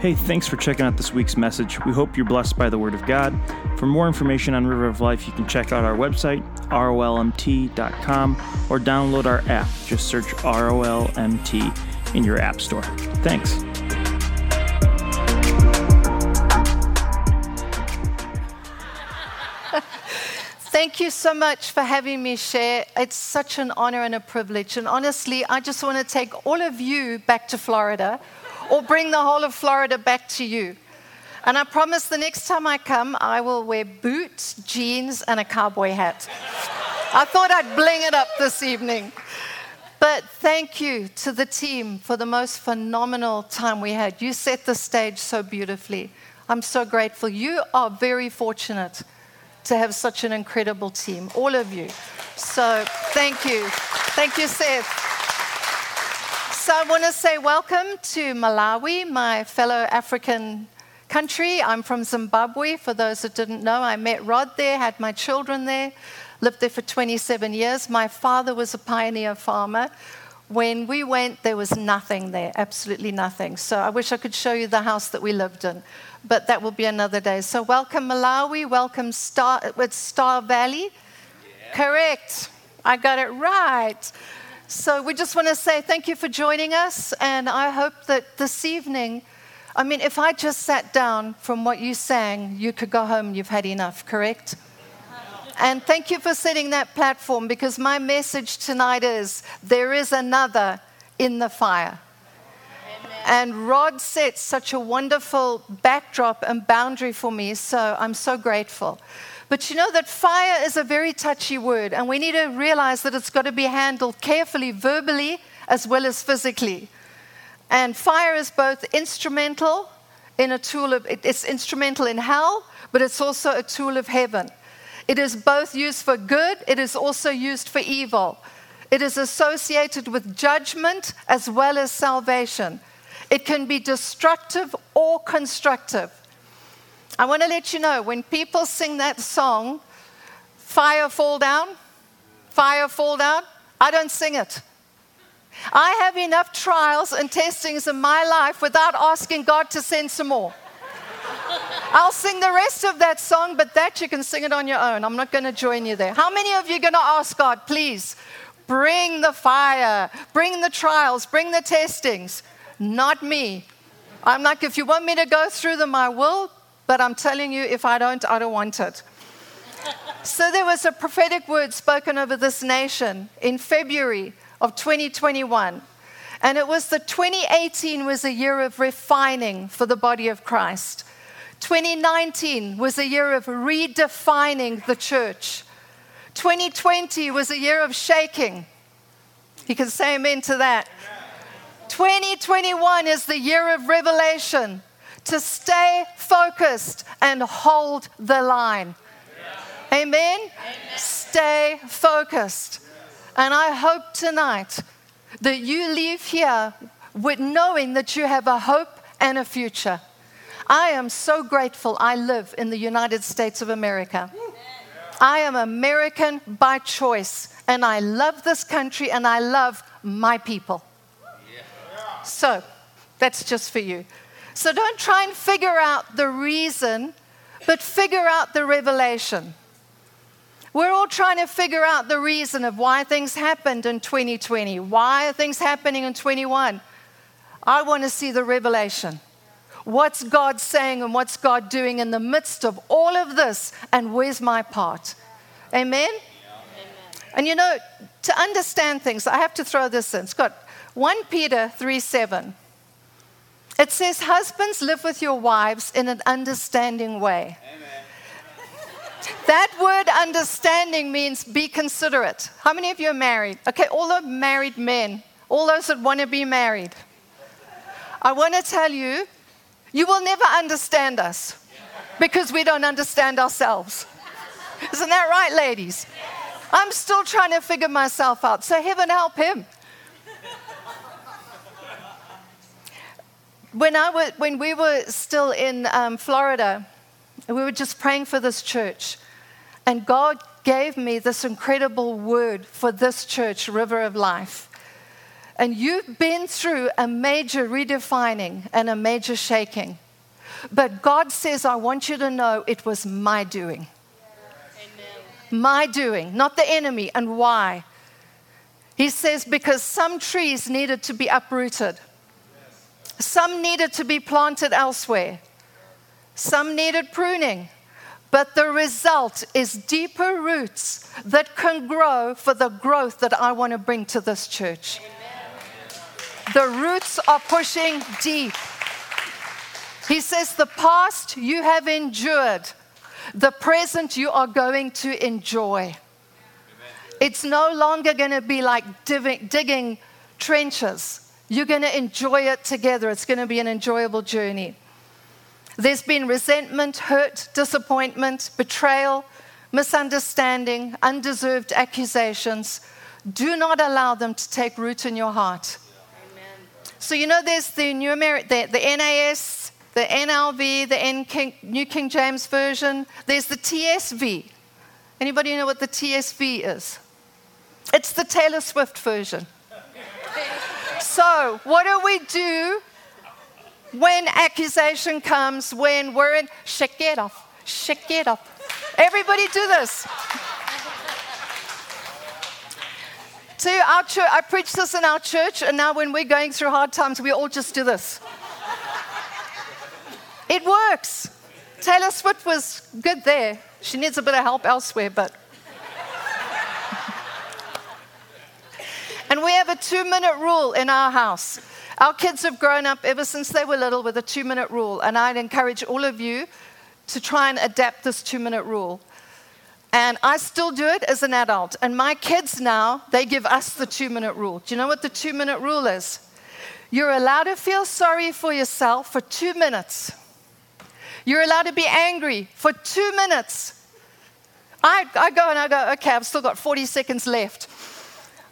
Hey, thanks for checking out this week's message. We hope you're blessed by the Word of God. For more information on River of Life, you can check out our website, rolmt.com, or download our app. Just search ROLMT in your App Store. Thanks. Thank you so much for having me share. It's such an honor and a privilege. And honestly, I just want to take all of you back to Florida or bring the whole of Florida back to you. And I promise the next time I come, I will wear boots, jeans, and a cowboy hat. I thought I'd bling it up this evening. But thank you to the team for the most phenomenal time we had. You set the stage so beautifully. I'm so grateful. You are very fortunate to have such an incredible team, all of you. So thank you. Thank you, Seth. So I want to say welcome to Malawi, my fellow African country. I'm from Zimbabwe. For those that didn't know, I met Rod there, had my children there, lived there for 27 years. My father was a pioneer farmer. When we went, there was nothing there, absolutely nothing. So I wish I could show you the house that we lived in, but that will be another day. So welcome Malawi, welcome Star, with Star Valley. Yeah. Correct. I got it right. So we just want to say thank you for joining us, and I hope that this evening, I mean, if I just sat down from what you sang, you could go home, you've had enough, correct? And thank you for setting that platform because my message tonight is there is another in the fire. Amen. And Rod set such a wonderful backdrop and boundary for me, so I'm so grateful. But you know that fire is a very touchy word, and we need to realize that it's got to be handled carefully, verbally as well as physically. And fire is both instrumental in a tool of, it's instrumental in hell, but it's also a tool of heaven. It is both used for good, it is also used for evil. It is associated with judgment as well as salvation. It can be destructive or constructive. I want to let you know when people sing that song, Fire Fall Down, Fire Fall Down, I don't sing it. I have enough trials and testings in my life without asking God to send some more. I'll sing the rest of that song, but that you can sing it on your own. I'm not going to join you there. How many of you are going to ask God, please, bring the fire, bring the trials, bring the testings? Not me. I'm like, if you want me to go through them, I will, but I'm telling you, if I don't, I don't want it. so there was a prophetic word spoken over this nation in February of 2021. And it was that 2018 was a year of refining for the body of Christ. 2019 was a year of redefining the church. 2020 was a year of shaking. You can say amen to that. 2021 is the year of revelation to stay focused and hold the line. Amen? Amen? Stay focused. And I hope tonight that you leave here with knowing that you have a hope and a future. I am so grateful I live in the United States of America. I am American by choice, and I love this country and I love my people. So, that's just for you. So don't try and figure out the reason, but figure out the revelation. We're all trying to figure out the reason of why things happened in 2020. Why are things happening in 21? I want to see the revelation. What's God saying and what's God doing in the midst of all of this? And where's my part? Amen? Amen. And you know, to understand things, I have to throw this in. It's got 1 Peter 3 7. It says, Husbands, live with your wives in an understanding way. Amen. That word understanding means be considerate. How many of you are married? Okay, all the married men, all those that want to be married. I want to tell you, you will never understand us because we don't understand ourselves. Isn't that right, ladies? I'm still trying to figure myself out. So, heaven help him. When, I was, when we were still in um, Florida, we were just praying for this church. And God gave me this incredible word for this church, River of Life. and you've been through a major redefining and a major shaking. But God says, I want you to know it was my doing. Amen. My doing, not the enemy. And why? He says, because some trees needed to be uprooted, some needed to be planted elsewhere, some needed pruning. But the result is deeper roots that can grow for the growth that I want to bring to this church. Amen. The roots are pushing deep. He says, The past you have endured, the present you are going to enjoy. Amen. It's no longer going to be like digging, digging trenches. You're going to enjoy it together. It's going to be an enjoyable journey. There's been resentment, hurt, disappointment, betrayal, misunderstanding, undeserved accusations. Do not allow them to take root in your heart. Amen. So, you know, there's the New Ameri- the, the NAS, the NLV, the King, New King James Version. There's the TSV. Anybody know what the TSV is? It's the Taylor Swift version. so, what do we do when accusation comes, when we're in, shake it off, shake it off. Everybody do this. to our church, I preach this in our church, and now when we're going through hard times, we all just do this. It works. Taylor Swift was good there. She needs a bit of help elsewhere, but. And we have a two minute rule in our house. Our kids have grown up ever since they were little with a two minute rule, and I'd encourage all of you to try and adapt this two minute rule. And I still do it as an adult. And my kids now, they give us the two minute rule. Do you know what the two minute rule is? You're allowed to feel sorry for yourself for two minutes. You're allowed to be angry for two minutes. I, I go and I go, okay, I've still got 40 seconds left.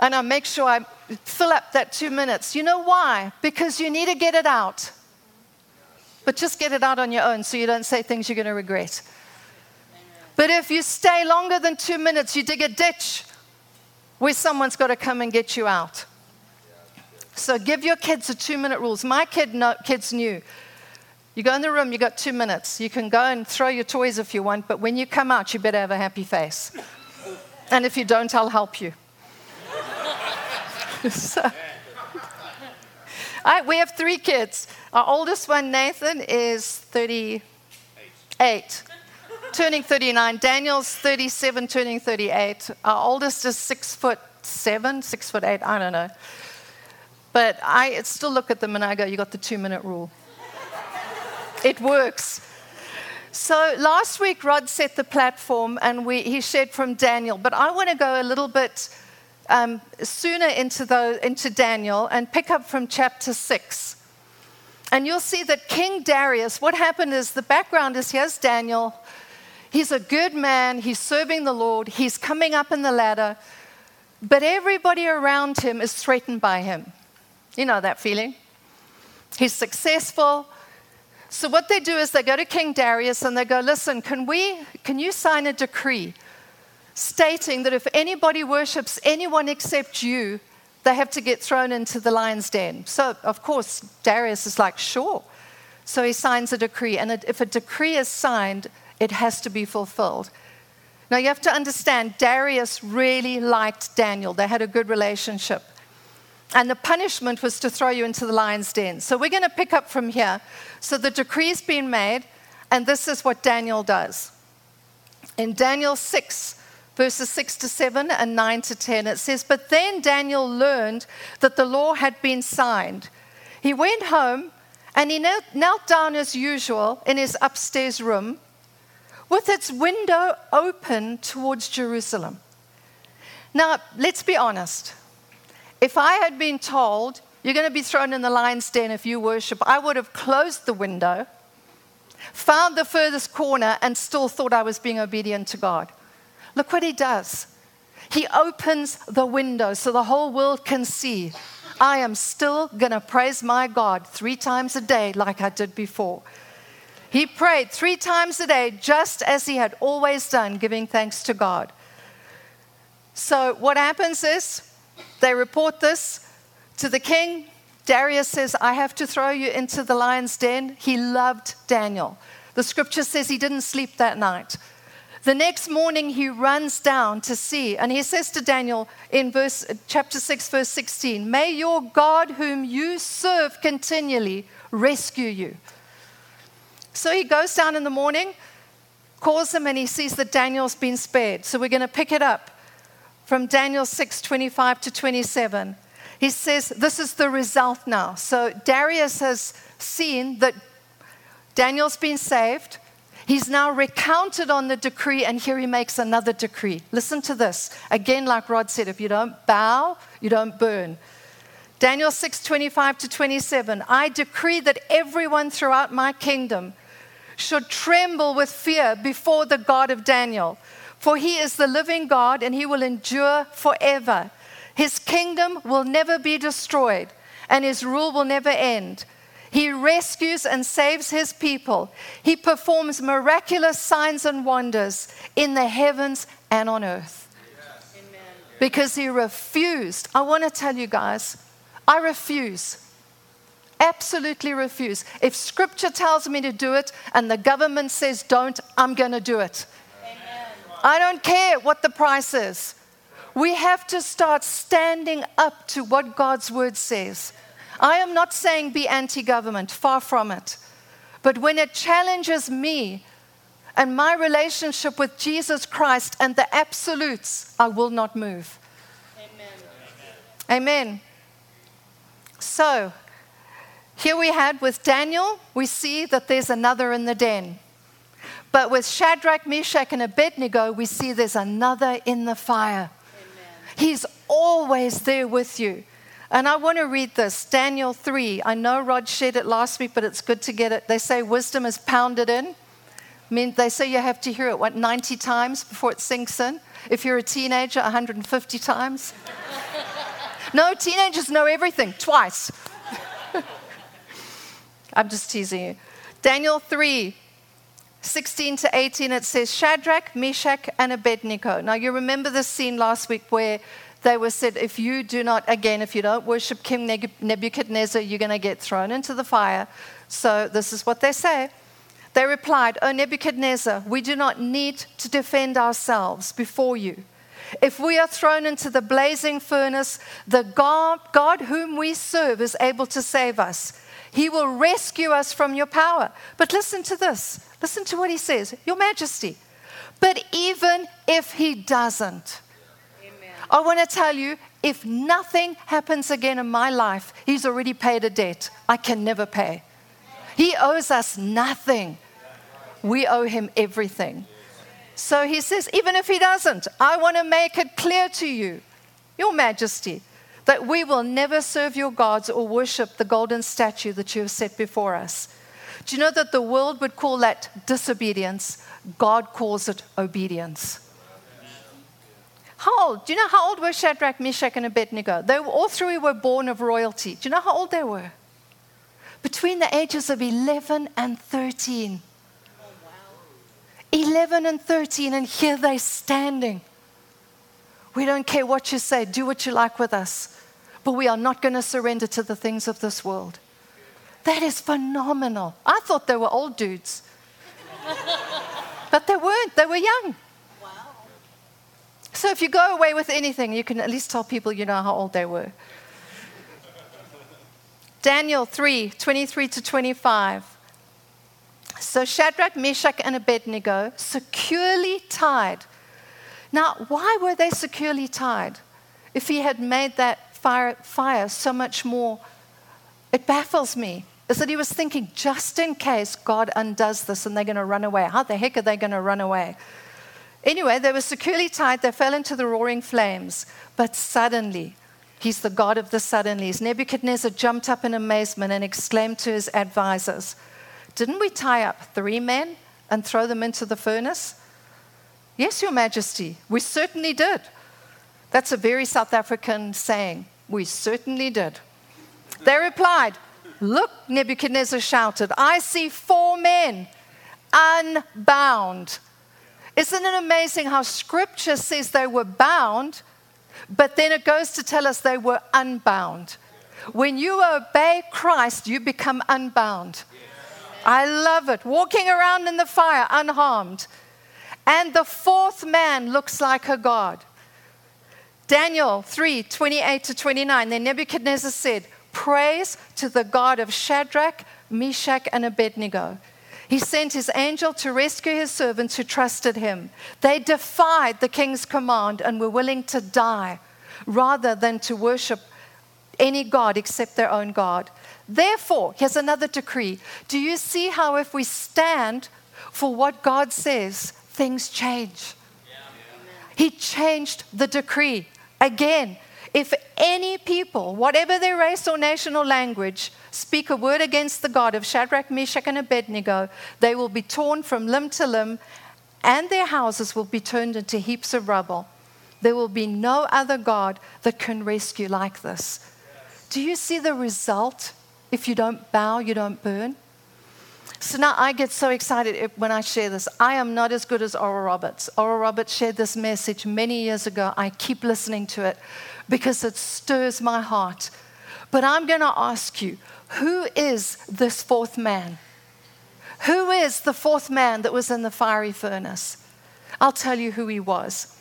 And I make sure I fill up that two minutes. You know why? Because you need to get it out. But just get it out on your own so you don't say things you're going to regret. But if you stay longer than two minutes, you dig a ditch where someone's got to come and get you out. So give your kids the two minute rules. My kid kids knew. You go in the room, you got two minutes. You can go and throw your toys if you want, but when you come out, you better have a happy face. And if you don't, I'll help you. So, we have three kids. Our oldest one, Nathan, is 38, turning 39. Daniel's 37, turning 38. Our oldest is six foot seven, six foot eight, I don't know. But I still look at them and I go, You got the two minute rule. it works. So last week, Rod set the platform and we, he shared from Daniel, but I want to go a little bit um, sooner into, the, into Daniel and pick up from chapter 6. And you'll see that King Darius, what happened is the background is he has Daniel. He's a good man, he's serving the Lord, he's coming up in the ladder, but everybody around him is threatened by him. You know that feeling? He's successful. So what they do is they go to King Darius and they go, "Listen, can we can you sign a decree stating that if anybody worships anyone except you, they have to get thrown into the lion's den. So, of course, Darius is like, sure. So he signs a decree. And if a decree is signed, it has to be fulfilled. Now, you have to understand, Darius really liked Daniel, they had a good relationship. And the punishment was to throw you into the lion's den. So, we're going to pick up from here. So, the decree's been made, and this is what Daniel does. In Daniel 6, verses 6 to 7 and 9 to 10. It says, But then Daniel learned that the law had been signed. He went home and he knelt down as usual in his upstairs room with its window open towards Jerusalem. Now, let's be honest. If I had been told you're going to be thrown in the lion's den if you worship, I would have closed the window, found the furthest corner, and still thought I was being obedient to God. Look what he does. He opens the window so the whole world can see. I am still going to praise my God three times a day like I did before. He prayed three times a day just as he had always done, giving thanks to God. So, what happens is they report this To the king, Darius says, I have to throw you into the lion's den. He loved Daniel. The scripture says he didn't sleep that night. The next morning, he runs down to see, and he says to Daniel in verse, chapter 6, verse 16, May your God, whom you serve continually, rescue you. So he goes down in the morning, calls him, and he sees that Daniel's been spared. So we're going to pick it up from Daniel 6 25 to 27. He says, This is the result now. So Darius has seen that Daniel's been saved. He's now recounted on the decree, and here he makes another decree. Listen to this. Again, like Rod said, if you don't bow, you don't burn. Daniel 6 25 to 27. I decree that everyone throughout my kingdom should tremble with fear before the God of Daniel, for he is the living God and he will endure forever. His kingdom will never be destroyed, and his rule will never end. He rescues and saves his people. He performs miraculous signs and wonders in the heavens and on earth. Because he refused. I want to tell you guys, I refuse. Absolutely refuse. If scripture tells me to do it and the government says don't, I'm going to do it. Amen. I don't care what the price is. We have to start standing up to what God's word says. I am not saying be anti government, far from it. But when it challenges me and my relationship with Jesus Christ and the absolutes, I will not move. Amen. Amen. So, here we had with Daniel, we see that there's another in the den. But with Shadrach, Meshach, and Abednego, we see there's another in the fire. Amen. He's always there with you. And I want to read this Daniel 3. I know Rod shared it last week, but it's good to get it. They say wisdom is pounded in. I mean, they say you have to hear it, what, 90 times before it sinks in? If you're a teenager, 150 times? no, teenagers know everything twice. I'm just teasing you. Daniel 3, 16 to 18, it says Shadrach, Meshach, and Abednego. Now, you remember this scene last week where they were said, if you do not, again, if you don't worship King Nebuchadnezzar, you're going to get thrown into the fire. So, this is what they say. They replied, O Nebuchadnezzar, we do not need to defend ourselves before you. If we are thrown into the blazing furnace, the God, God whom we serve is able to save us. He will rescue us from your power. But listen to this. Listen to what he says Your Majesty. But even if he doesn't. I want to tell you if nothing happens again in my life, he's already paid a debt I can never pay. He owes us nothing, we owe him everything. So he says, even if he doesn't, I want to make it clear to you, Your Majesty, that we will never serve your gods or worship the golden statue that you have set before us. Do you know that the world would call that disobedience? God calls it obedience. How old? Do you know how old were Shadrach, Meshach, and Abednego? They were, all three were born of royalty. Do you know how old they were? Between the ages of 11 and 13. 11 and 13, and here they're standing. We don't care what you say, do what you like with us but we are not going to surrender to the things of this world. That is phenomenal. I thought they were old dudes, but they weren't, they were young. So if you go away with anything, you can at least tell people you know how old they were. Daniel 3 23 to 25. So Shadrach, Meshach, and Abednego securely tied. Now, why were they securely tied? If he had made that fire, fire so much more. It baffles me is that he was thinking, just in case God undoes this and they're going to run away. How the heck are they going to run away? Anyway, they were securely tied. They fell into the roaring flames. But suddenly, he's the God of the suddenlies. Nebuchadnezzar jumped up in amazement and exclaimed to his advisors, Didn't we tie up three men and throw them into the furnace? Yes, Your Majesty, we certainly did. That's a very South African saying. We certainly did. They replied, Look, Nebuchadnezzar shouted, I see four men unbound. Isn't it amazing how scripture says they were bound, but then it goes to tell us they were unbound? When you obey Christ, you become unbound. I love it. Walking around in the fire unharmed. And the fourth man looks like a god. Daniel 3 28 to 29. Then Nebuchadnezzar said, Praise to the God of Shadrach, Meshach, and Abednego. He sent his angel to rescue his servants who trusted him. They defied the king's command and were willing to die rather than to worship any God except their own God. Therefore, here's another decree. Do you see how if we stand for what God says, things change? He changed the decree. Again, if any people, whatever their race or nation or language, speak a word against the God of Shadrach, Meshach, and Abednego, they will be torn from limb to limb, and their houses will be turned into heaps of rubble. There will be no other God that can rescue like this. Do you see the result? If you don't bow, you don't burn. So now I get so excited when I share this. I am not as good as Oral Roberts. Oral Roberts shared this message many years ago. I keep listening to it because it stirs my heart. But I'm going to ask you who is this fourth man? Who is the fourth man that was in the fiery furnace? I'll tell you who he was.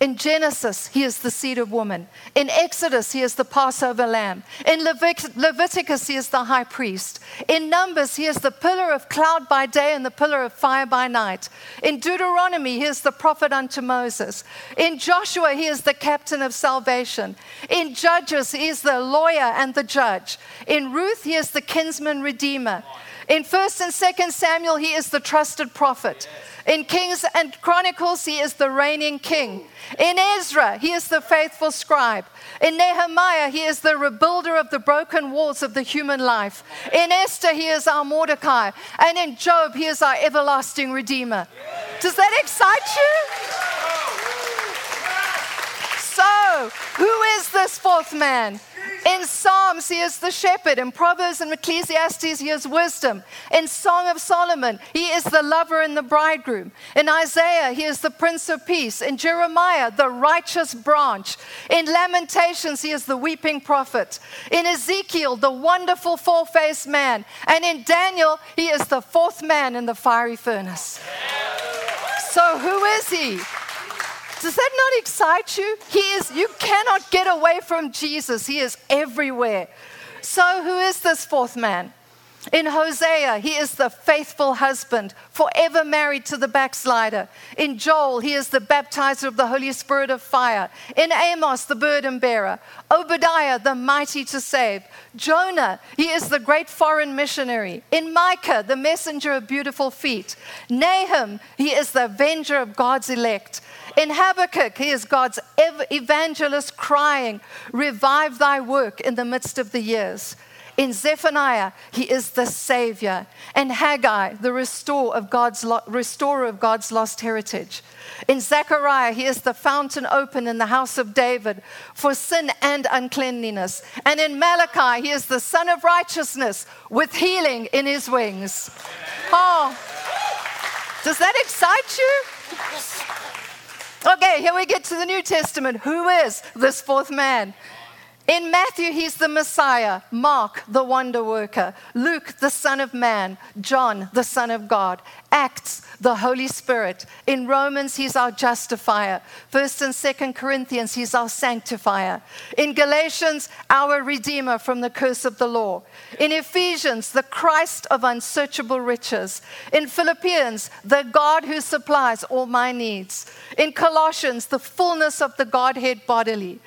In Genesis, he is the seed of woman. In Exodus, he is the Passover lamb. In Levit- Leviticus, he is the high priest. In Numbers, he is the pillar of cloud by day and the pillar of fire by night. In Deuteronomy, he is the prophet unto Moses. In Joshua, he is the captain of salvation. In Judges, he is the lawyer and the judge. In Ruth, he is the kinsman redeemer. In 1st and 2nd Samuel, he is the trusted prophet. In Kings and Chronicles, he is the reigning king. In Ezra, he is the faithful scribe. In Nehemiah, he is the rebuilder of the broken walls of the human life. In Esther, he is our Mordecai. And in Job, he is our everlasting redeemer. Does that excite you? So, who is this fourth man? In Psalms, he is the shepherd. In Proverbs and Ecclesiastes, he is wisdom. In Song of Solomon, he is the lover and the bridegroom. In Isaiah, he is the prince of peace. In Jeremiah, the righteous branch. In Lamentations, he is the weeping prophet. In Ezekiel, the wonderful four faced man. And in Daniel, he is the fourth man in the fiery furnace. So, who is he? Does that not excite you? He is, you cannot get away from Jesus. He is everywhere. So, who is this fourth man? In Hosea, he is the faithful husband, forever married to the backslider. In Joel, he is the baptizer of the Holy Spirit of fire. In Amos, the burden bearer. Obadiah, the mighty to save. Jonah, he is the great foreign missionary. In Micah, the messenger of beautiful feet. Nahum, he is the avenger of God's elect. In Habakkuk, he is God's evangelist crying, Revive thy work in the midst of the years. In Zephaniah, he is the Savior. And Haggai, the restorer of God's, restorer of God's lost heritage. In Zechariah, he is the fountain open in the house of David for sin and uncleanliness. And in Malachi, he is the Son of righteousness with healing in his wings. Oh, does that excite you? Okay, here we get to the New Testament. Who is this fourth man? In Matthew, he's the Messiah. Mark, the wonder worker. Luke, the Son of Man. John, the Son of God. Acts, the Holy Spirit. In Romans, he's our justifier. First and Second Corinthians, he's our sanctifier. In Galatians, our redeemer from the curse of the law. In Ephesians, the Christ of unsearchable riches. In Philippians, the God who supplies all my needs. In Colossians, the fullness of the Godhead bodily.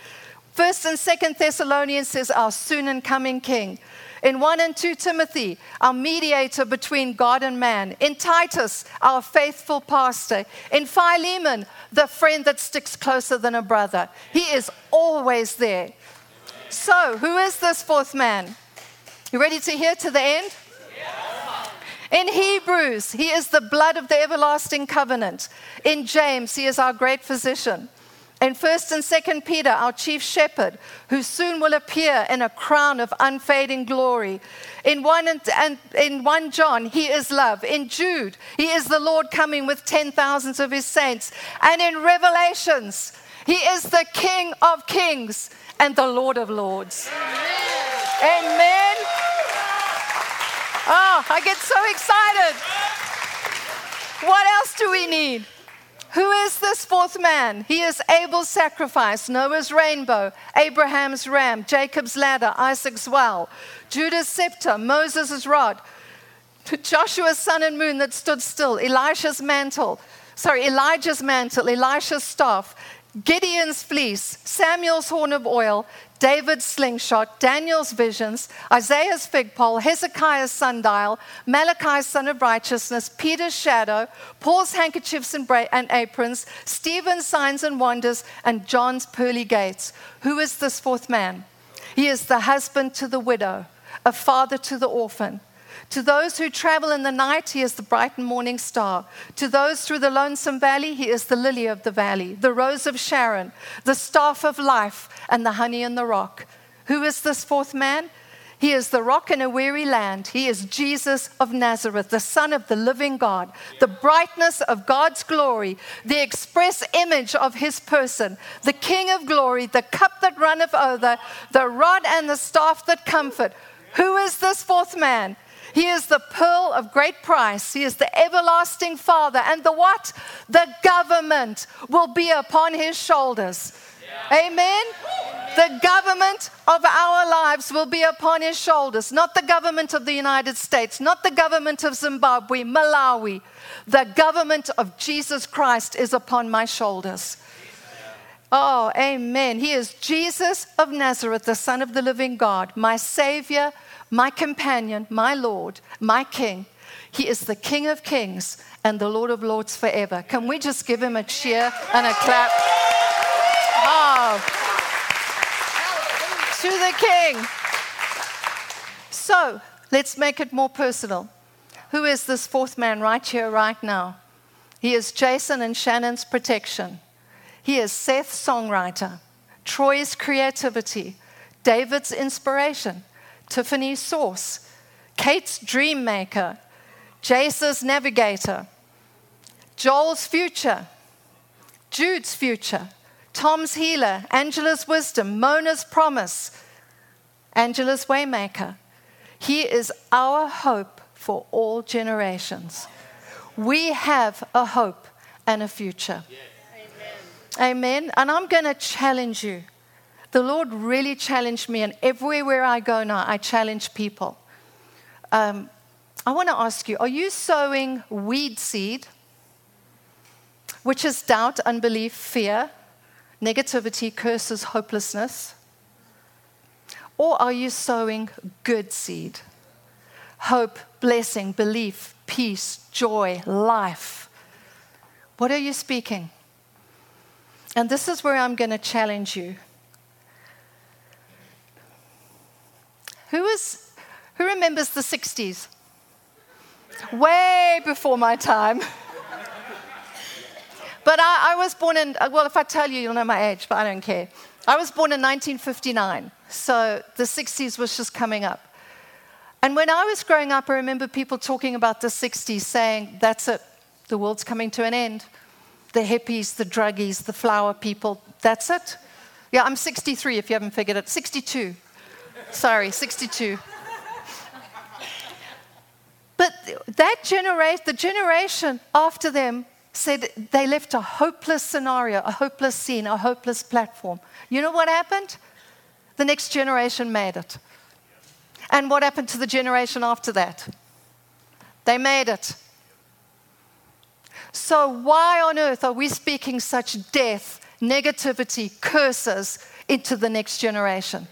First and Second Thessalonians says, Our soon and coming King. In 1 and 2 Timothy, our mediator between God and man. In Titus, our faithful pastor. In Philemon, the friend that sticks closer than a brother. He is always there. So, who is this fourth man? You ready to hear to the end? In Hebrews, he is the blood of the everlasting covenant. In James, he is our great physician. In 1st and 2nd Peter, our chief shepherd, who soon will appear in a crown of unfading glory. In 1, and, and, in 1 John, he is love. In Jude, he is the Lord coming with ten thousands of his saints. And in Revelations, he is the King of kings and the Lord of lords. Amen. Amen. Oh, I get so excited. What else do we need? Who is this fourth man? He is Abel's sacrifice, Noah's rainbow, Abraham's ram, Jacob's ladder, Isaac's well, Judah's scepter, Moses' rod, Joshua's sun and moon that stood still, Elisha's mantle, sorry, Elijah's mantle, Elisha's staff, Gideon's fleece, Samuel's horn of oil, David's slingshot, Daniel's visions, Isaiah's fig pole, Hezekiah's sundial, Malachi's son of righteousness, Peter's shadow, Paul's handkerchiefs and, bra- and aprons, Stephen's signs and wonders, and John's pearly gates. Who is this fourth man? He is the husband to the widow, a father to the orphan. To those who travel in the night, he is the bright and morning star. To those through the lonesome valley, he is the lily of the valley, the rose of Sharon, the staff of life, and the honey in the rock. Who is this fourth man? He is the rock in a weary land. He is Jesus of Nazareth, the Son of the living God, the brightness of God's glory, the express image of his person, the King of glory, the cup that runneth over, the rod and the staff that comfort. Who is this fourth man? He is the pearl of great price. He is the everlasting Father. And the what? The government will be upon his shoulders. Yeah. Amen? The government of our lives will be upon his shoulders. Not the government of the United States, not the government of Zimbabwe, Malawi. The government of Jesus Christ is upon my shoulders. Oh, amen. He is Jesus of Nazareth, the Son of the living God, my Savior, my companion, my Lord, my King. He is the King of kings and the Lord of lords forever. Can we just give him a cheer and a clap? Oh, to the King. So let's make it more personal. Who is this fourth man right here, right now? He is Jason and Shannon's protection. He is Seth's songwriter, Troy's creativity, David's inspiration, Tiffany's source, Kate's dream maker, Jace's navigator, Joel's future, Jude's future, Tom's healer, Angela's wisdom, Mona's promise, Angela's waymaker. He is our hope for all generations. We have a hope and a future. Amen. Amen. And I'm going to challenge you the Lord really challenged me, and everywhere I go now, I challenge people. Um, I want to ask you are you sowing weed seed, which is doubt, unbelief, fear, negativity, curses, hopelessness? Or are you sowing good seed? Hope, blessing, belief, peace, joy, life. What are you speaking? And this is where I'm going to challenge you. Who, is, who remembers the 60s? Way before my time. but I, I, was born in, uh, well, if I tell you, you'll know my age, but I don't care. I was born in 1959, so the 60s was just coming up. And when I was growing up, I remember people talking about the 60s saying, that's it, the world's coming to an end. The hippies, the druggies, the flower people, that's it. Yeah, I'm 63 if you haven't figured it. 62. Sorry, 62. But that generation, the generation after them said they left a hopeless scenario, a hopeless scene, a hopeless platform. You know what happened? The next generation made it. And what happened to the generation after that? They made it. So, why on earth are we speaking such death, negativity, curses into the next generation?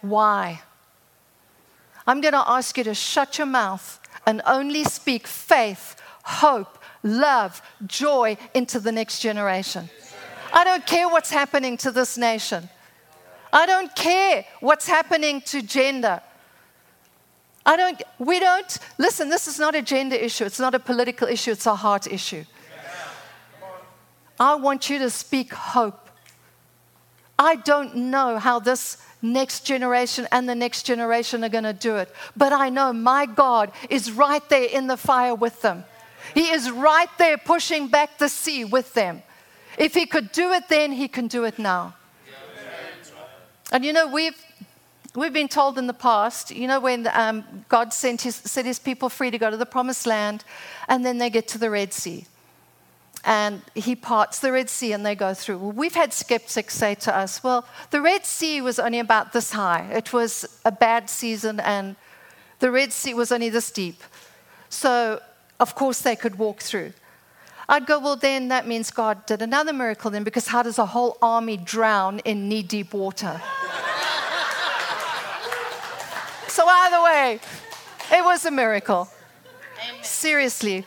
Why? I'm going to ask you to shut your mouth and only speak faith, hope, love, joy into the next generation. I don't care what's happening to this nation. I don't care what's happening to gender. I don't, we don't, listen, this is not a gender issue. It's not a political issue. It's a heart issue. I want you to speak hope. I don't know how this next generation and the next generation are going to do it. But I know my God is right there in the fire with them. He is right there pushing back the sea with them. If He could do it then, He can do it now. And you know, we've, we've been told in the past, you know, when um, God sent his, set his people free to go to the promised land, and then they get to the Red Sea. And he parts the Red Sea and they go through. Well, we've had skeptics say to us, well, the Red Sea was only about this high. It was a bad season, and the Red Sea was only this deep. So, of course, they could walk through. I'd go, well, then that means God did another miracle, then, because how does a whole army drown in knee deep water? so, either way, it was a miracle. Amen. Seriously.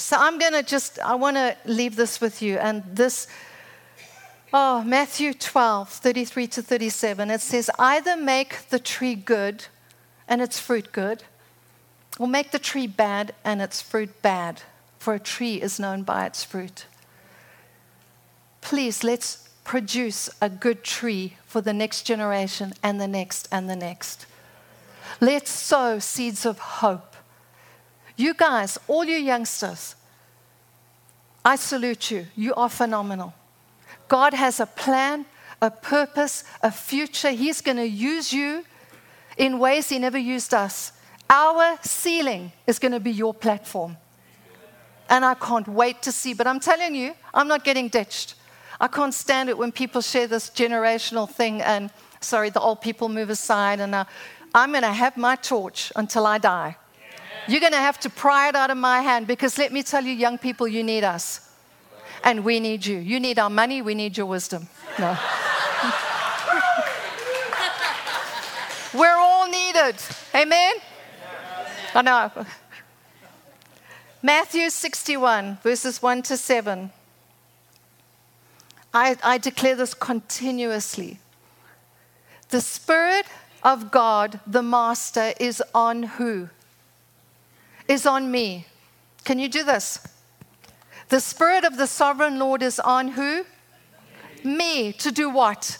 So, I'm going to just, I want to leave this with you. And this, oh, Matthew 12, 33 to 37, it says, either make the tree good and its fruit good, or make the tree bad and its fruit bad for a tree is known by its fruit. Please, let's produce a good tree for the next generation and the next and the next. Let's sow seeds of hope. You guys, all you youngsters, I salute you. You are phenomenal. God has a plan, a purpose, a future. He's going to use you in ways He never used us. Our ceiling is going to be your platform and I can't wait to see. But I'm telling you, I'm not getting ditched. I can't stand it when people share this generational thing and, sorry, the old people move aside. And uh, I'm going to have my torch until I die. You're going to have to pry it out of my hand because let me tell you, young people, you need us. And we need you. You need our money, we need your wisdom. No. We're all needed. Amen? I know. Matthew 61, verses 1 to 7. I, I declare this continuously. The Spirit of God, the Master, is on who? Is on me. Can you do this? The Spirit of the Sovereign Lord is on who? Me. To do what?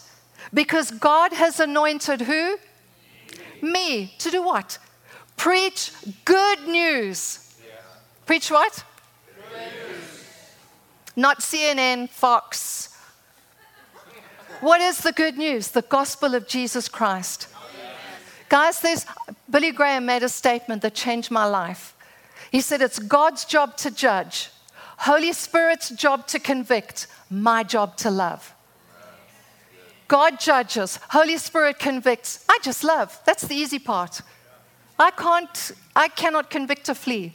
Because God has anointed who? Me. To do what? Preach good news Preach what? Not CNN, Fox. What is the good news? The gospel of Jesus Christ. Guys, there's, Billy Graham made a statement that changed my life. He said, It's God's job to judge, Holy Spirit's job to convict, my job to love. God judges, Holy Spirit convicts. I just love. That's the easy part. I can't, I cannot convict a flea.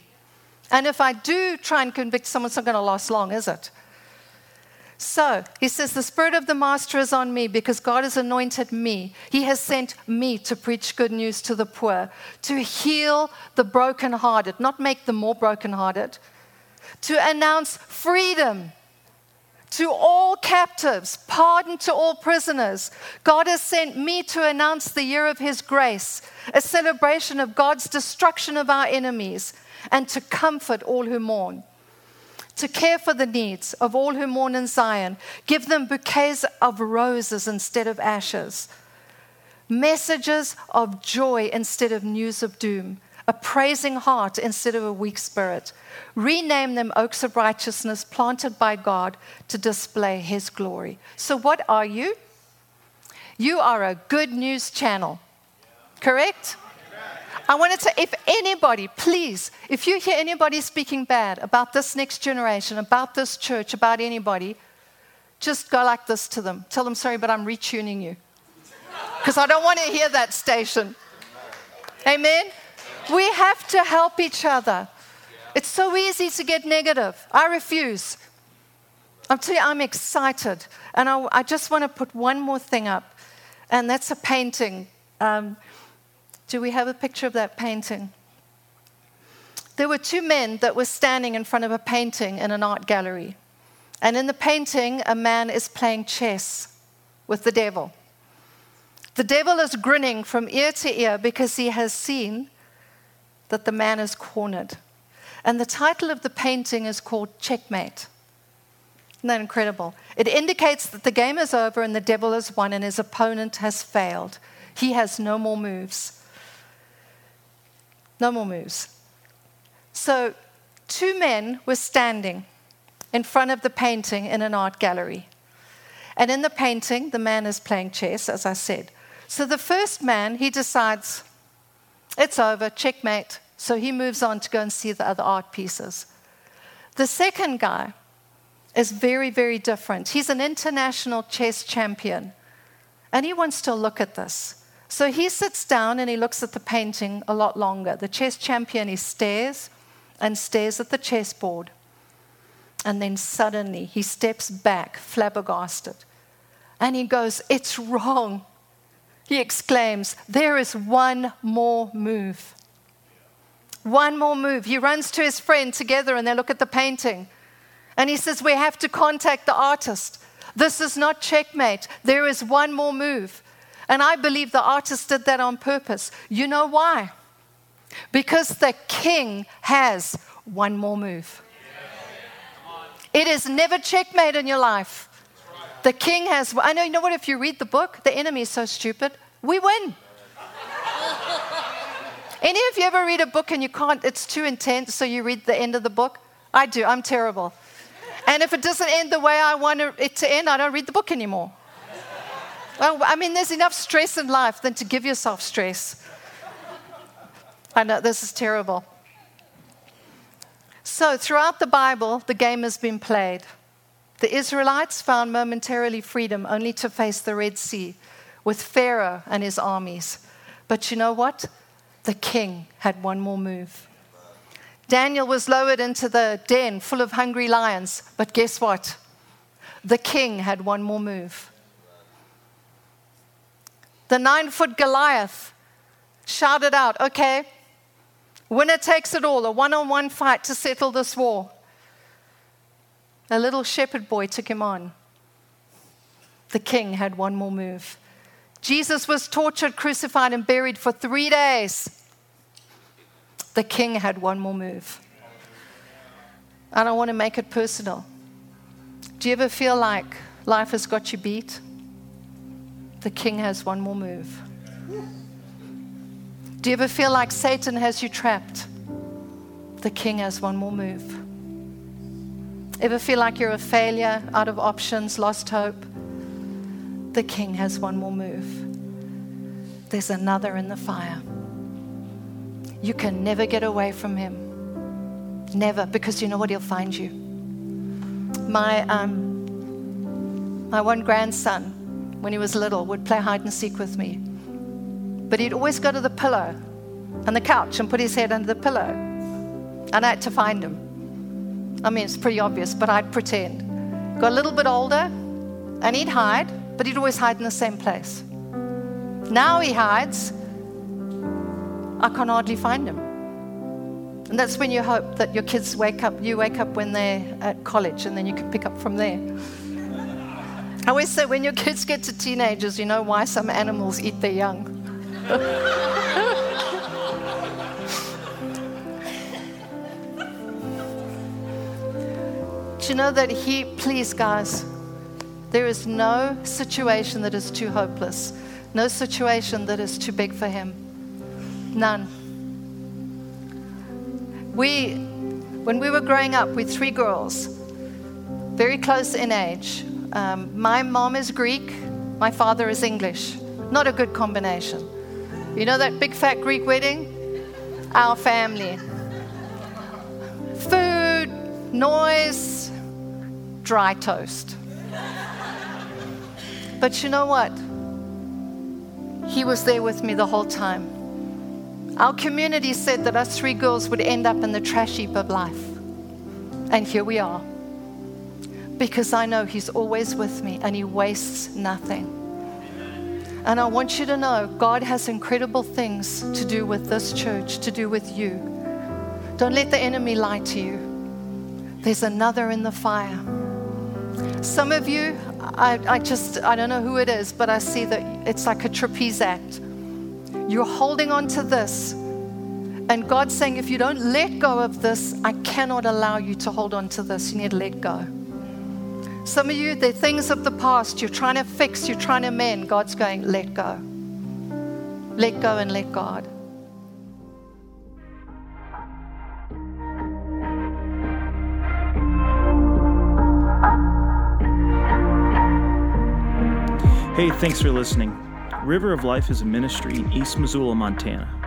And if I do try and convict someone, it's not going to last long, is it? So he says, The Spirit of the Master is on me because God has anointed me. He has sent me to preach good news to the poor, to heal the brokenhearted, not make them more brokenhearted, to announce freedom to all captives, pardon to all prisoners. God has sent me to announce the year of His grace, a celebration of God's destruction of our enemies and to comfort all who mourn, to care for the needs of all who mourn in Zion, give them bouquets of roses instead of ashes, messages of joy instead of news of doom, a praising heart instead of a weak spirit. Rename them oaks of righteousness planted by God to display his glory. So, what are you? You are a good news channel, correct? I wanted to, if anybody, please, if you hear anybody speaking bad about this next generation, about this church, about anybody, just go like this to them. Tell them, sorry, but I'm retuning you. Because I don't want to hear that station. Amen? We have to help each other. It's so easy to get negative. I refuse. I'm telling you, I'm excited. And I, I just want to put one more thing up, and that's a painting. Um, do we have a picture of that painting? There were two men that were standing in front of a painting in an art gallery. And in the painting, a man is playing chess with the devil. The devil is grinning from ear to ear because he has seen that the man is cornered. And the title of the painting is called Checkmate. Isn't that incredible? It indicates that the game is over and the devil has won and his opponent has failed. He has no more moves. No more moves. So, two men were standing in front of the painting in an art gallery. And in the painting, the man is playing chess, as I said. So the first man, he decides, it's over, checkmate. So he moves on to go and see the other art pieces. The second guy is very, very different. He's an international chess champion, and he wants to look at this. So he sits down and he looks at the painting a lot longer. The chess champion, he stares and stares at the chessboard. And then suddenly he steps back, flabbergasted. And he goes, It's wrong. He exclaims, There is one more move. One more move. He runs to his friend together and they look at the painting. And he says, We have to contact the artist. This is not checkmate. There is one more move. And I believe the artist did that on purpose. You know why? Because the king has one more move. It is never checkmate in your life. The king has, I know, you know what? If you read the book, the enemy is so stupid, we win. Any of you ever read a book and you can't, it's too intense, so you read the end of the book? I do, I'm terrible. And if it doesn't end the way I want it to end, I don't read the book anymore. Well, I mean, there's enough stress in life than to give yourself stress. I know this is terrible. So, throughout the Bible, the game has been played. The Israelites found momentarily freedom only to face the Red Sea with Pharaoh and his armies. But you know what? The king had one more move. Daniel was lowered into the den full of hungry lions, but guess what? The king had one more move. The nine foot Goliath shouted out, Okay, winner takes it all, a one on one fight to settle this war. A little shepherd boy took him on. The king had one more move. Jesus was tortured, crucified, and buried for three days. The king had one more move. I don't want to make it personal. Do you ever feel like life has got you beat? The king has one more move. Do you ever feel like Satan has you trapped? The king has one more move. Ever feel like you're a failure, out of options, lost hope? The king has one more move. There's another in the fire. You can never get away from him. Never, because you know what? He'll find you. My, um, my one grandson, when he was little, would play hide and seek with me. But he'd always go to the pillow and the couch and put his head under the pillow. And I had to find him. I mean, it's pretty obvious, but I'd pretend. Got a little bit older, and he'd hide, but he'd always hide in the same place. Now he hides, I can hardly find him. And that's when you hope that your kids wake up, you wake up when they're at college, and then you can pick up from there. I always say when your kids get to teenagers, you know why some animals eat their young. Do you know that He, please, guys, there is no situation that is too hopeless, no situation that is too big for Him. None. We, when we were growing up with three girls, very close in age, um, my mom is Greek, my father is English. Not a good combination. You know that big fat Greek wedding? Our family. Food, noise, dry toast. But you know what? He was there with me the whole time. Our community said that us three girls would end up in the trash heap of life. And here we are. Because I know He's always with me and He wastes nothing. And I want you to know God has incredible things to do with this church, to do with you. Don't let the enemy lie to you. There's another in the fire. Some of you, I, I just, I don't know who it is, but I see that it's like a trapeze act. You're holding on to this. And God's saying, if you don't let go of this, I cannot allow you to hold on to this. You need to let go. Some of you, the things of the past you're trying to fix, you're trying to mend. God's going, let go. Let go and let God. Hey, thanks for listening. River of Life is a ministry in East Missoula, Montana.